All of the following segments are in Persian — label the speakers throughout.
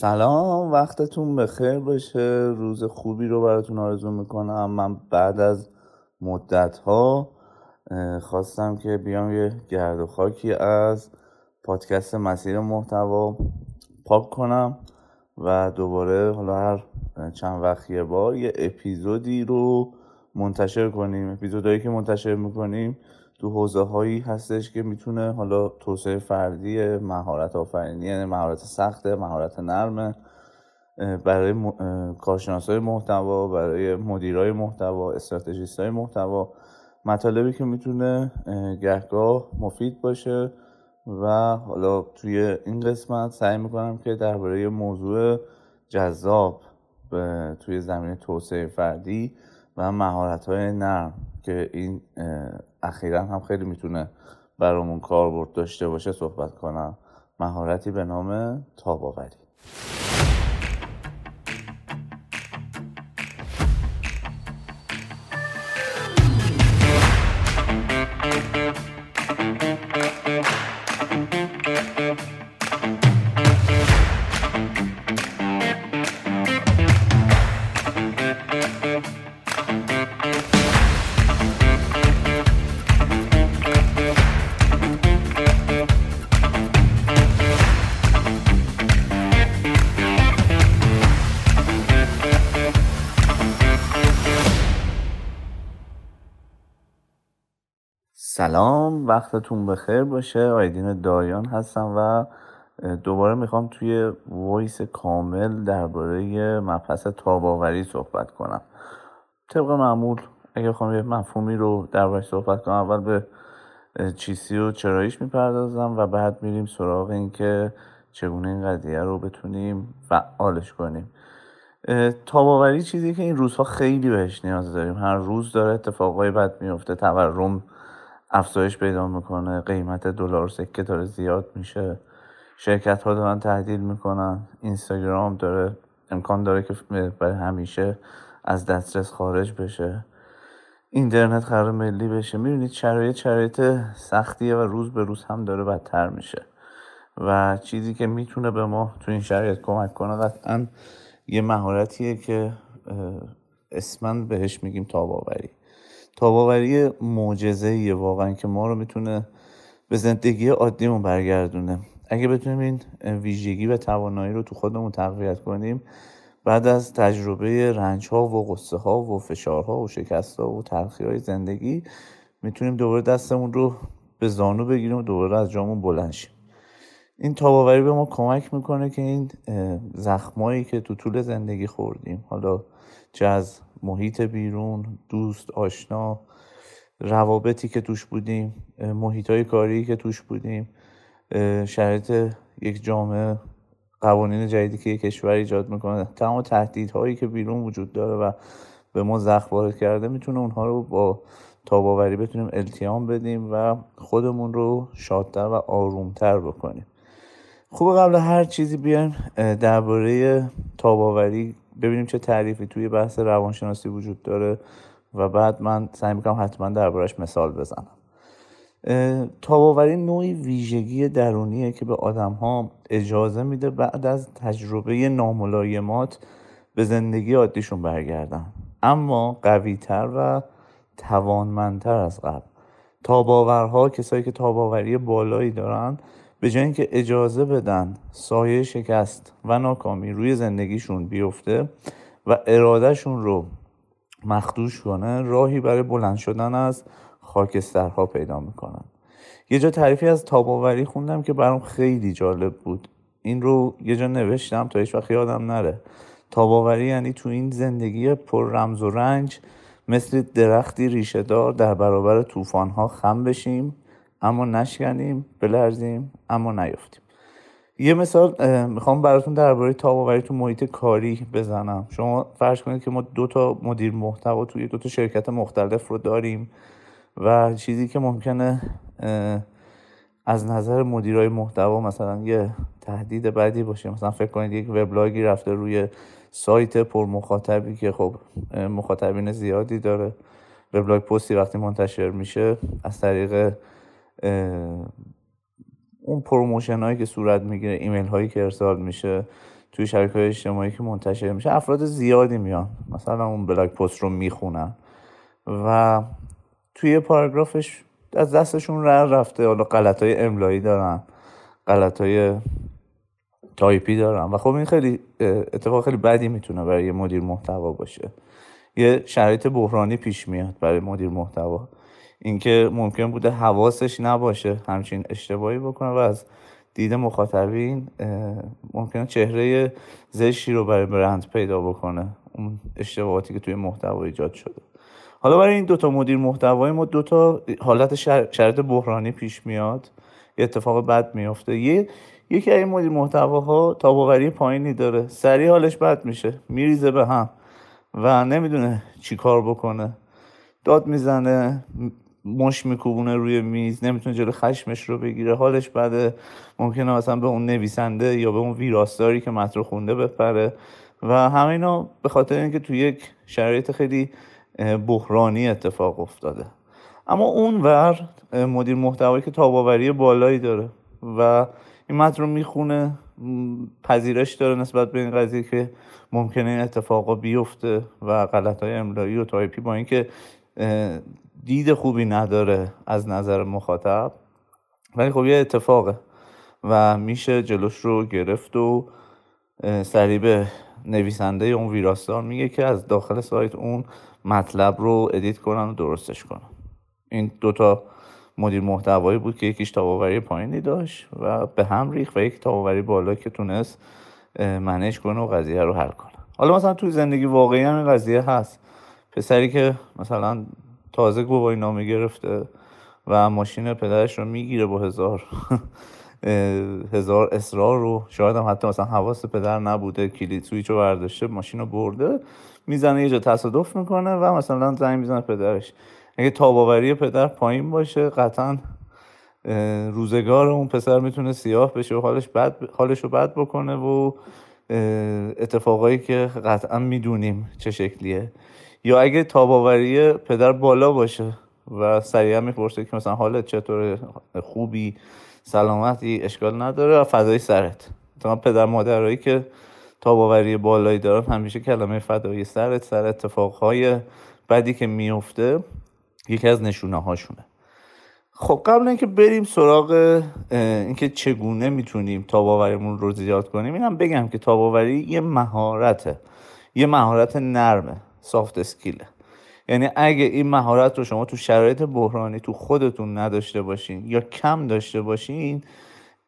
Speaker 1: سلام وقتتون بخیر باشه. روز خوبی رو براتون آرزو می‌کنم. من بعد از مدت ها خواستم که بیام یه گرد و خاکی از پادکست مسیر محتوا پاک کنم و دوباره حالا هر چند وقت یه بار یه اپیزودی رو منتشر کنیم. اپیزودهایی که منتشر می‌کنیم تو حوزه هایی هستش که می‌تونه حالا توسعه فردی مهارت آفرینی یعنی مهارت سخته مهارت نرمه برای م... کارشناس های محتوا برای مدیرای محتوا استراتژیست های محتوا. مطالبی که می‌تونه گهگاه مفید باشه و حالا توی این قسمت سعی می‌کنم که درباره موضوع جذاب توی زمینه توسعه فردی و مهارت های نرم که این اخیرا هم خیلی می‌تونه برامون کاربرد داشته باشه صحبت کنم. مهارتی به نام تاباوری. سلام وقتتون بخیر باشه. آیدین داریان هستم و دوباره می‌خوام توی وایس کامل درباره مبحث تاباوری صحبت کنم. طبق معمول اگر خواهم یه مفهومی رو دربارش صحبت کنم اول به چیسی و چراییش می‌پردازم و بعد میریم سراغ اینکه چگونه این قضیه رو بتونیم فعالش کنیم. تاباوری چیزی که این روزها خیلی بهش نیاز داریم. هر روز داره اتفاقای بد میفته تورم افزایش پیدا می‌کنه قیمت دلار سکه داره زیاد میشه. شرکت ها دارن تهدید می‌کنن. اینستاگرام داره امکان داره که برای همیشه از دسترس خارج بشه. اینترنت قرار ملی بشه. می‌بینید شرایط شرایط سختیه و روز به روز هم داره بدتر میشه. و چیزی که می‌تونه به ما تو این شرایط کمک کنه قطعا یه مهارتیه که اسمن بهش میگیم تاباوری. تاباوری معجزه واقعا که ما رو می‌تونه به زندگی عادیمون برگردونه. اگه بتونیم این ویژگی و توانایی رو تو خودمون تقویت کنیم بعد از تجربه رنج ها و غصه ها و فشارها و شکست ها و تلخی های زندگی می‌تونیم دوباره دستمون رو به زانو بگیریم و دوباره از جامون بلند شیم. این تاباوری به ما کمک می‌کنه که این زخمایی که تو طول زندگی خوردیم حالا چه از محیط بیرون دوست آشنا روابطی که توش بودیم محیط های کاری که توش بودیم شرایط یک جامعه قوانین جدیدی که یک کشور ایجاد می‌کنه تمام تهدیدهایی که بیرون وجود داره و به ما زخم وارد کرده می‌تونه اونها رو با تاباوری بتونیم التیام بدیم و خودمون رو شادتر و آرومتر بکنیم. خوب قبل هر چیزی بیایم درباره تاباوری ببینیم چه تعریفی توی بحث روانشناسی وجود داره و بعد من سعی می‌کنم حتما دربارش مثال بزنم. تاباوری نوعی ویژگی درونیه که به آدم ها اجازه میده بعد از تجربه ناملایمات به زندگی عادیشون برگردن. اما قویتر و توانمندتر از قبل. تاباورها کسایی که تاباوری بالایی دارن به جای اینکه اجازه بدن سایه شکست و ناکامی روی زندگیشون بیفته و ارادهشون رو مخدوش کنه راهی برای بلند شدن از خاکسترها پیدا می‌کنن. یه جا تعریفی از تاباوری خوندم که برام خیلی جالب بود. این رو یه جا نوشتم تا هیچ وقت یادم نره. تاباوری یعنی تو این زندگی پر رمز و رنج مثل درختی ریشه دار در برابر طوفانها خم بشیم اما نشکنیم بلرزیم اما نیفتیم. یه مثال می‌خوام براتون درباره تاباوری تو محیط کاری بزنم. شما فرض کنید که ما دو تا مدیر محتوا توی دو تا شرکت مختلف رو داریم و چیزی که ممکنه از نظر مدیرای محتوا مثلا یه تهدید بدی باشه. مثلا فکر کنید یک وبلاگی رفته روی سایت پر مخاطبی که خب مخاطبین زیادی داره. و blog post ی وقتی منتشر میشه از طریق اون promotion هایی که صورت می‌گیره ایمیل هایی که ارسال میشه توی شبکه های اجتماعی که منتشر میشه افراد زیادی میان. مثلا اون blog post رو می‌خونن و توی پاراگرافش از دستشون در رفته. حالا غلط های املایی دارن غلط های تایپی دارن. و خب این خیلی اتفاق خیلی بدی می‌تونه برای مدیر محتوا باشه. یه شرایط بحرانی پیش میاد برای مدیر محتوا. اینکه ممکن بوده حواسش نباشه همچین اشتباهی بکنه و از دید مخاطبین ممکنه چهره زشی رو برای برند پیدا بکنه اون اشتباهاتی که توی محتوا ایجاد شده. حالا برای این دوتا مدیر محتوای ما دوتا حالت شرط بحرانی پیش میاد یه اتفاق بد میافته. یه یکی از این مدیر محتواها تاباوری پایینی داره. سریع حالش بد میشه میریزه به هم و نمی‌دونه چی کار بکنه. داد می‌زنه مش میکوبونه روی میز نمی‌تونه جلو خشمش رو بگیره. حالش بده. ممکنه مثلا به اون نویسنده یا به اون ویراستاری که متن خونده بپره. و همه اینا به خاطر اینکه تو یک شرایط خیلی بحرانی اتفاق افتاده. اما اون ور مدیر محتوایی که تاباوری بالایی داره و این متن رو می‌خونه پذیرش داره نسبت به این قضیه که ممکنه این اتفاقا بیفته و غلط های املایی و تایپی با اینکه دید خوبی نداره از نظر مخاطب ولی خب یه اتفاقه و میشه جلوش رو گرفت و سریع به نویسنده اون ویراستار میگه که از داخل سایت اون مطلب رو ادیت کنن و درستش کنن. این دوتا مدیر محتوایی بود که یکیش تاباوری پایینی داشت و به هم ریخ و یک تاباوری بالا که تونست منش کنه و قضیه رو حل کنه. حالا مثلا توی زندگی واقعی هم قضیه هست. پسری که مثلا تازه گواهی نامه گرفته و ماشین پدرش رو می‌گیره با هزار هزار اصرار رو شاید هم حتی مثلا حواس پدر نبوده کلید سویچ رو برداشته ماشین رو برده می‌زنه یه جا تصادف می‌کنه و مثلا زنگ می‌زنه پدرش. اگه تاباوری پدر پایین باشه قطعا روزگار اون پسر می‌تونه سیاه بشه و حالش بد حالش رو بد بکنه و اتفاقایی که قطعا می‌دونیم چه شکلیه. یا اگه تاباوری پدر بالا باشه و سریعا می‌پرسه که مثلا حالت چطوره خوبی سلامتی اشکال نداره و فدای سرت. مثلا پدر مادرایی که تاباوری بالایی دارن همیشه کلمه فدای سرت سر اتفاقهای بدی که میفته یکی از نشونه هاشونه خب قبل اینکه بریم سراغ اینکه چگونه می‌تونیم تاباوریمون رو زیاد کنیم اینم بگم که تاباوری یه مهارته یه مهارت نرمه. سافت اسکیله یعنی اگه این مهارت رو شما تو شرایط بحرانی تو خودتون نداشته باشین یا کم داشته باشین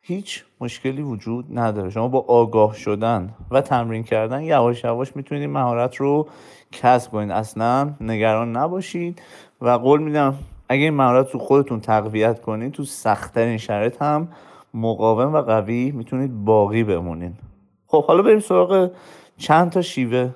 Speaker 1: هیچ مشکلی وجود نداره. شما با آگاه شدن و تمرین کردن یواش یواش می‌تونید مهارت رو کسب کنید اصلا نگران نباشید و قول میدم اگه این مهارت تو خودتون تقویت کنید تو سختترین شرایط هم مقاوم و قوی می‌تونید باقی بمونید خب حالا بریم سراغ چند تا شیوه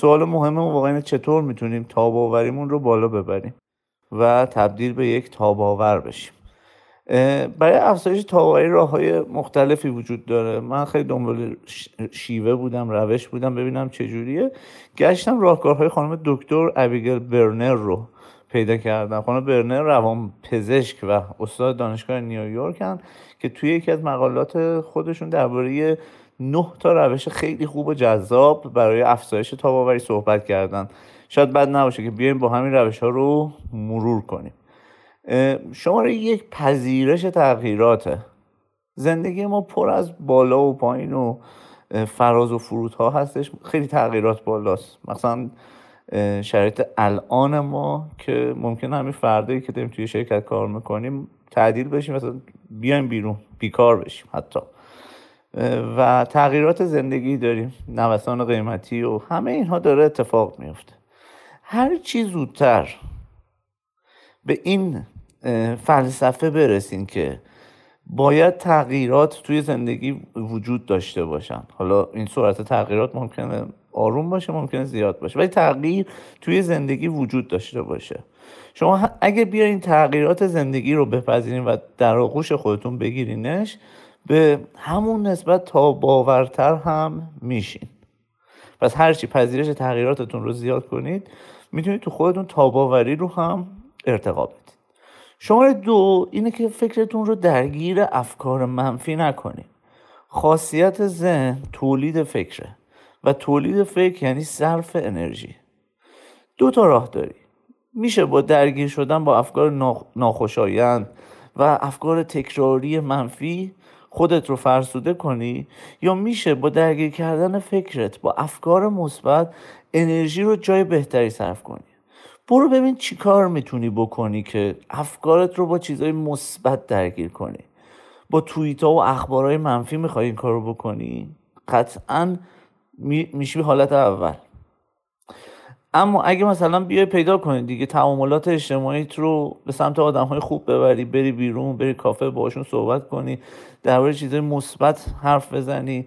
Speaker 1: سوال مهم واقعا چطور می‌تونیم تاباوریمون رو بالا ببریم و تبدیل به یک تاباور بشیم. برای افزایش تاباوری راه های مختلفی وجود داره. من خیلی دنبال شیوه بودم روش بودم ببینم چجوریه گشتم راهکارهای خانم دکتر ابیگل برنر رو پیدا کردم. خانم برنر روان پزشک و استاد دانشگاه نیویورکن که توی یکی از مقالات خودشون درباره نه تا روش خیلی خوب و جذاب برای افزایش تاباوری صحبت کردن. شاید بد نباشه که بیایم با همین روش ها رو مرور کنیم. شماره یک پذیرش تغییراته. زندگی ما پر از بالا و پایین و فراز و فرود ها هستش. خیلی تغییرات بالاست. مثلا شرایط الان ما که ممکن همین فردایی که داریم توی شرکت کار می‌کنیم تعدیل بشیم مثلا بیایم بیرون بیکار بشیم حتی. و تغییرات زندگی داریم نوسان قیمتی و همه اینها داره اتفاق میفته. هر چی زودتر به این فلسفه برسین که باید تغییرات توی زندگی وجود داشته باشن. حالا این صورت تغییرات ممکنه آروم باشه ممکنه زیاد باشه ولی تغییر توی زندگی وجود داشته باشه. شما اگه بیاین تغییرات زندگی رو بپذیرین و در آغوش خودتون بگیرینش به همون نسبت تا باورتر هم میشین. پس هرچی پذیرش تغییراتتون رو زیاد کنید می‌تونید تو خودتون تاباوری رو هم ارتقا بدید. شماره دو اینه که فکرتون رو درگیر افکار منفی نکنید. خاصیت ذهن تولید فکره و تولید فکر یعنی صرف انرژی. دو تا راه داری. میشه با درگیر شدن با افکار ناخوشایند و افکار تکراری منفی خودت رو فرسوده کنی یا میشه با درگیر کردن فکرت با افکار مثبت انرژی رو جای بهتری صرف کنی؟ برو ببین چی کار می‌تونی بکنی که افکارت رو با چیزهای مثبت درگیر کنی. با توییت و اخبارهای منفی می‌خوای این کار رو بکنی؟ قطعا میشه حالت اول. اما اگه مثلا بیای پیدا کنی دیگه تعاملات اجتماعیت رو به سمت آدم های خوب ببری بری بیرون بری کافه باشون صحبت کنی درباره چیزهای مثبت حرف بزنی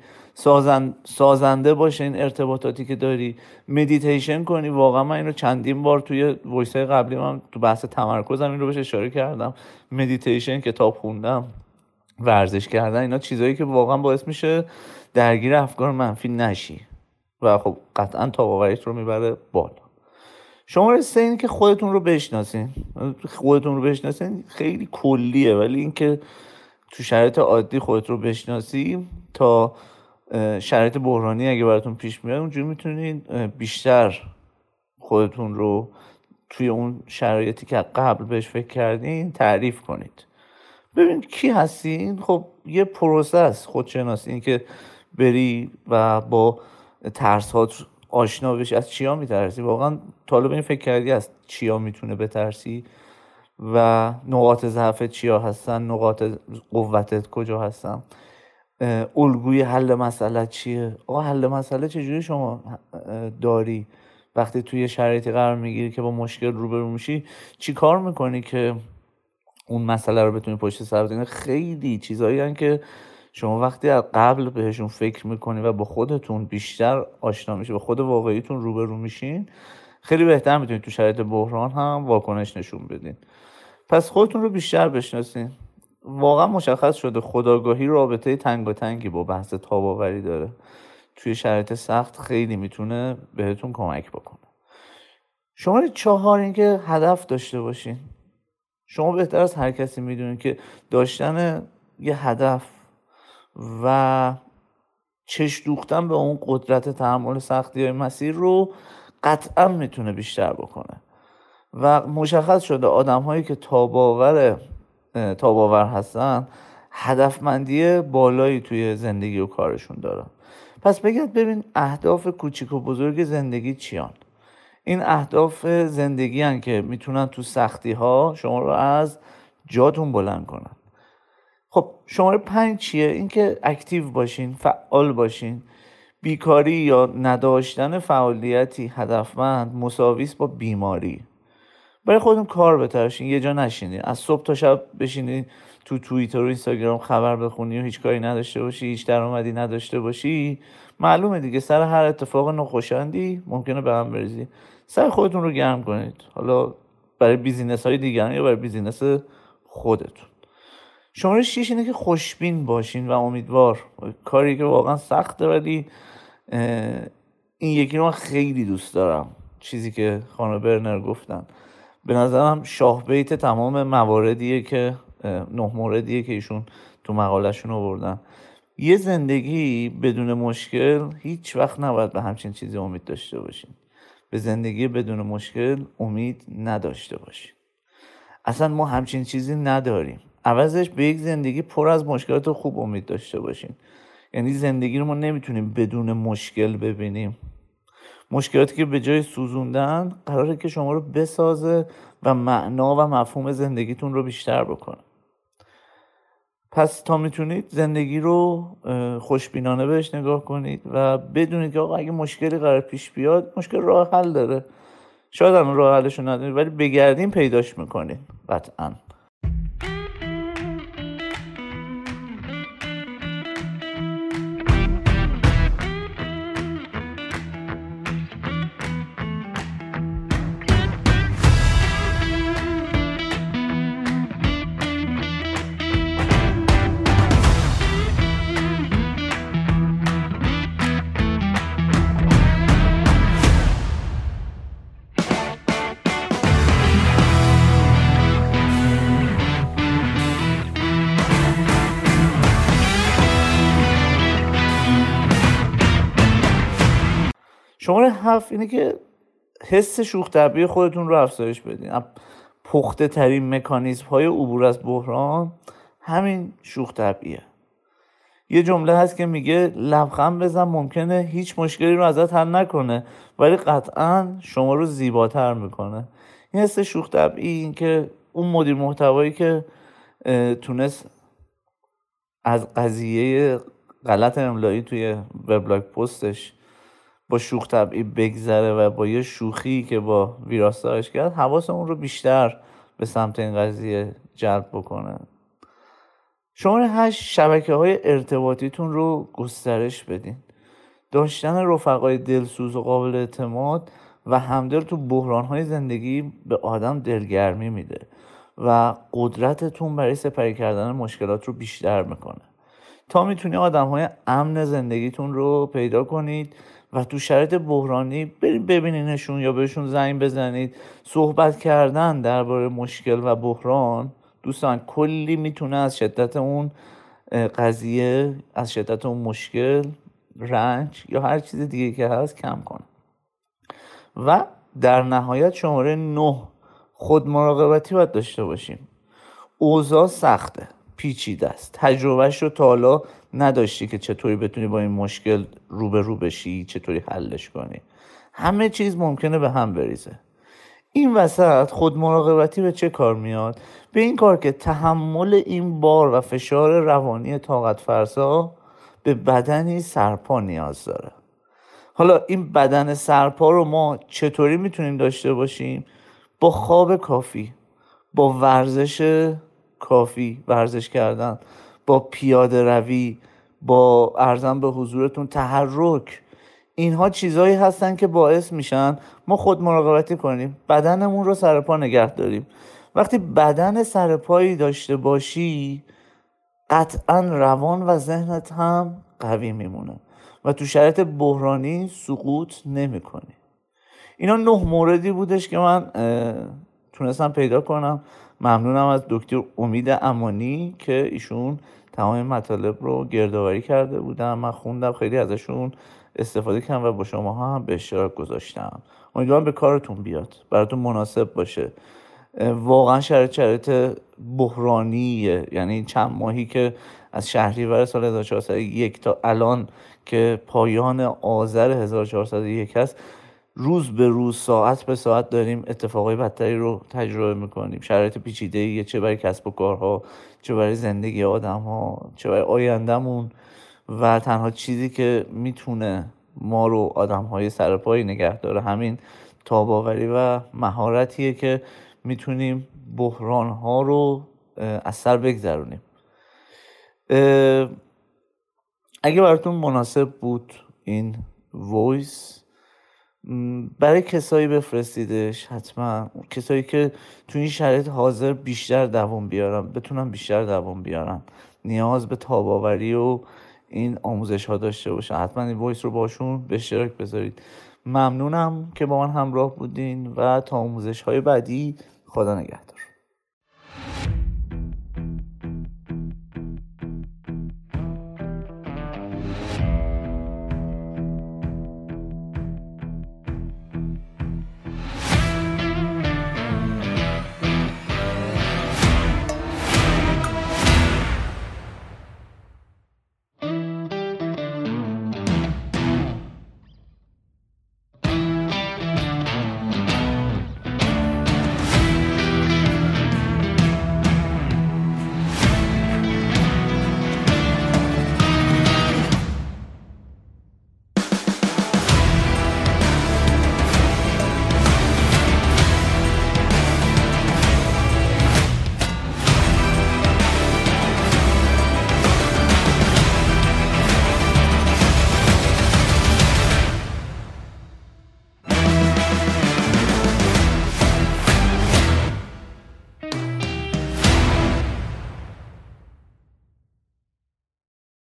Speaker 1: سازنده باشه این ارتباطاتی که داری مدیتیشن کنی. واقعا من این رو چندین بار توی voice قبلی من تو بحث تمرکزم این رو بهش اشاره کردم. مدیتیشن کتاب خوندن ورزش کردن اینا چیزهایی که واقعا باعث میشه درگیر افکار منفی نشی. و خب قطعا تاباوریت رو می‌بره بالا. شما سه این که خودتون رو بشناسین. خودتون رو بشناسین خیلی کلیه ولی اینکه تو شرایط عادی خودت رو بشناسی تا شرایط بحرانی اگه براتون پیش میاد اونجوری می‌تونید بیشتر خودتون رو توی اون شرایطی که قبل بهش فکر کردین تعریف کنید. ببینید کی هستین؟ خب یه پروسه است خودشناسی این که بری و با ترس آشنا بشی از چیا میترسی؟ واقعا طالب این فکر کردی از چیا می‌تونه بترسی؟ و نقاط ضعف چیا هستن؟ نقاط قوتت کجا هستن؟ الگوی حل مسئله چیه؟ آقا حل مسئله چجوری شما داری؟ وقتی توی شرایطی قرار می‌گیری که با مشکل روبرو میشی چی کار می‌کنی که اون مسئله رو بتونی پشت سر بزنی؟ خیلی چیزایی که شما وقتی از قبل بهشون فکر می‌کنی و با خودتون بیشتر آشنا میشی با خود واقعیتون روبرو میشین خیلی بهتر می‌تونید تو شرایط بحران هم واکنش نشون بدین. پس خودتون رو بیشتر بشناسین. واقعا مشخص شده خداگاهی رابطه تنگ و تنگی با بحث تاباوری داره. توی شرایط سخت خیلی می‌تونه بهتون کمک بکنه. شما چهار اینکه هدف داشته باشین. شما بهتر از هر کسی می‌دونید که داشتن یه هدف و چش دوختن به اون قدرت تحمل سختی های مسیر رو قطعا می‌تونه بیشتر بکنه. و مشخص شده آدم هایی که تاباور تاباور هستن هدفمندی بالایی توی زندگی و کارشون دارن. پس بگید ببین اهداف کوچیک و بزرگ زندگی چیان؟ این اهداف زندگی هن که می‌تونن تو سختی ها شما رو از جاتون بلند کنن. خب شماره پنج چیه؟ اینکه اکتیو باشین فعال باشین. بیکاری یا نداشتن فعالیتی هدفمند مساویس با بیماری. برای خودتون کار بترشین یه جا نشینین از صبح تا شب بشینین تو توییتر و اینستاگرام خبر بخونی و هیچ کاری نداشته باشی هیچ درآمدی نداشته باشی. معلومه دیگه سر هر اتفاق ناخوشایندی ممکنه به هم بریزی. سر خودتون رو گرم کنید. حالا برای business های دیگران یا برای business خودتون. شماره شیش اینه که خوشبین باشین و امیدوار. کاری که واقعا سخته ولی این یکی رو من خیلی دوست دارم. چیزی که خانم برنر گفتن. به نظرم شاه بیت تمام مواردیه که نه موردیه که ایشون تو مقالهشون آوردن. یه زندگی بدون مشکل هیچ وقت نباید به همچین چیزی امید داشته باشین. به زندگی بدون مشکل امید نداشته باشین. اصلا ما همچین چیزی نداریم. عوضش به یک زندگی پر از مشکلات خوب امید داشته باشین. یعنی زندگی رو ما نمی‌تونیم بدون مشکل ببینیم. مشکلاتی که به جای سوزوندن قراره که شما رو بسازه و معنا و مفهوم زندگیتون رو بیشتر بکنه. پس تا می‌تونید زندگی رو خوشبینانه بهش نگاه کنید و بدونید که آقا اگه مشکلی قرار پیش بیاد مشکل راه حل داره. شاید الان راه حلش ندارید ولی بگردین پیداش می‌کنین قطعا. هفت اینه که حس شوخ طبعی خودتون رو افزایش بدین. پخته ترین مکانیزم های عبور از بحران همین شوخ طبعیه یه جمله هست که میگه لبخند بزن ممکنه هیچ مشکلی رو ازت حل نکنه ولی قطعا شما رو زیباتر می‌کنه. این حس شوخ طبعی این که اون مدیر محتوایی که تونست از قضیه غلط املایی توی وبلاگ پستش با شوخ طبعی بگذره و با یه شوخی که با ویراستارش کرد حواس اون رو بیشتر به سمت این قضیه جلب بکنه. شماره هشت شبکه های ارتباطیتون رو گسترش بدین. داشتن رفقای دلسوز و قابل اعتماد و همدل تو بحران های زندگی به آدم دلگرمی میده و قدرتتون برای سپری کردن مشکلات رو بیشتر می‌کنه. تا می‌تونی آدم های امن زندگیتون رو پیدا کنید و تو شرایط بحرانی برید ببینینشون یا بهشون زنگ بزنید. صحبت کردن درباره مشکل و بحران دوستان کلی می‌تونه از شدت اون قضیه از شدت اون مشکل رنج یا هر چیز دیگه که هست کم کنه. و در نهایت شماره نه خود مراقبتی باید داشته باشیم. اوضاع سخته پیچیده است. تجربهش رو تا حالا نداشتی که چطوری بتونی با این مشکل رو به رو بشی چطوری حلش کنی. همه چیز ممکنه به هم بریزه. این وسط خود مراقبتی به چه کار میاد؟ به این کار که تحمل این بار و فشار روانی طاقت فرسا به بدنی سرپا نیاز داره. حالا این بدن سرپا رو ما چطوری می‌تونیم داشته باشیم؟ با خواب کافی با ورزش کافی ورزش کردن. با پیاده روی با ارزم به حضورتون تحرک. اینها چیزهایی هستن که باعث میشن ما خود مراقبتی کنیم بدنمون رو سر پا نگه داریم. وقتی بدن سر پایی داشته باشی قطعا روان و ذهنت هم قوی میمونه و تو شرایط بحرانی سقوط نمی‌کنی. اینا نه موردی بودش که من تونستم پیدا کنم. ممنونم از دکتر امید امانی که ایشون تمام مطالب رو گردآوری کرده بودم من خوندم خیلی ازشون استفاده کردم و با شما هم به اشتراک گذاشتم. امیدوارم به کارتون بیاد. براتون مناسب باشه. واقعا شرایط شرایط بحرانیه. یعنی چند ماهی که از شهریور سال 1401 تا الان که پایان آذر 1401 هست روز به روز ساعت به ساعت داریم اتفاقای بدتری رو تجربه می‌کنیم. شرایط پیچیده چه برای کسب و کارها چه برای زندگی آدم ها چه برای آیندهمون و تنها چیزی که می‌تونه ما رو آدم های سرپایی نگه داره همین تاباوری و مهارتیه که می‌تونیم بحران ها رو از سر بگذرونیم. اگه براتون مناسب بود این voice برای کسایی بفرستیدش حتما. کسایی که تو این شرایط حاضر بیشتر دوام بیارن بتونن بیشتر دوام بیارن. نیاز به تاب‌آوری و این آموزش ها داشته باشن. حتما این voice رو باشون به اشتراک بذارید. ممنونم که با من همراه بودین و تا آموزش های بعدی خدا نگهدار.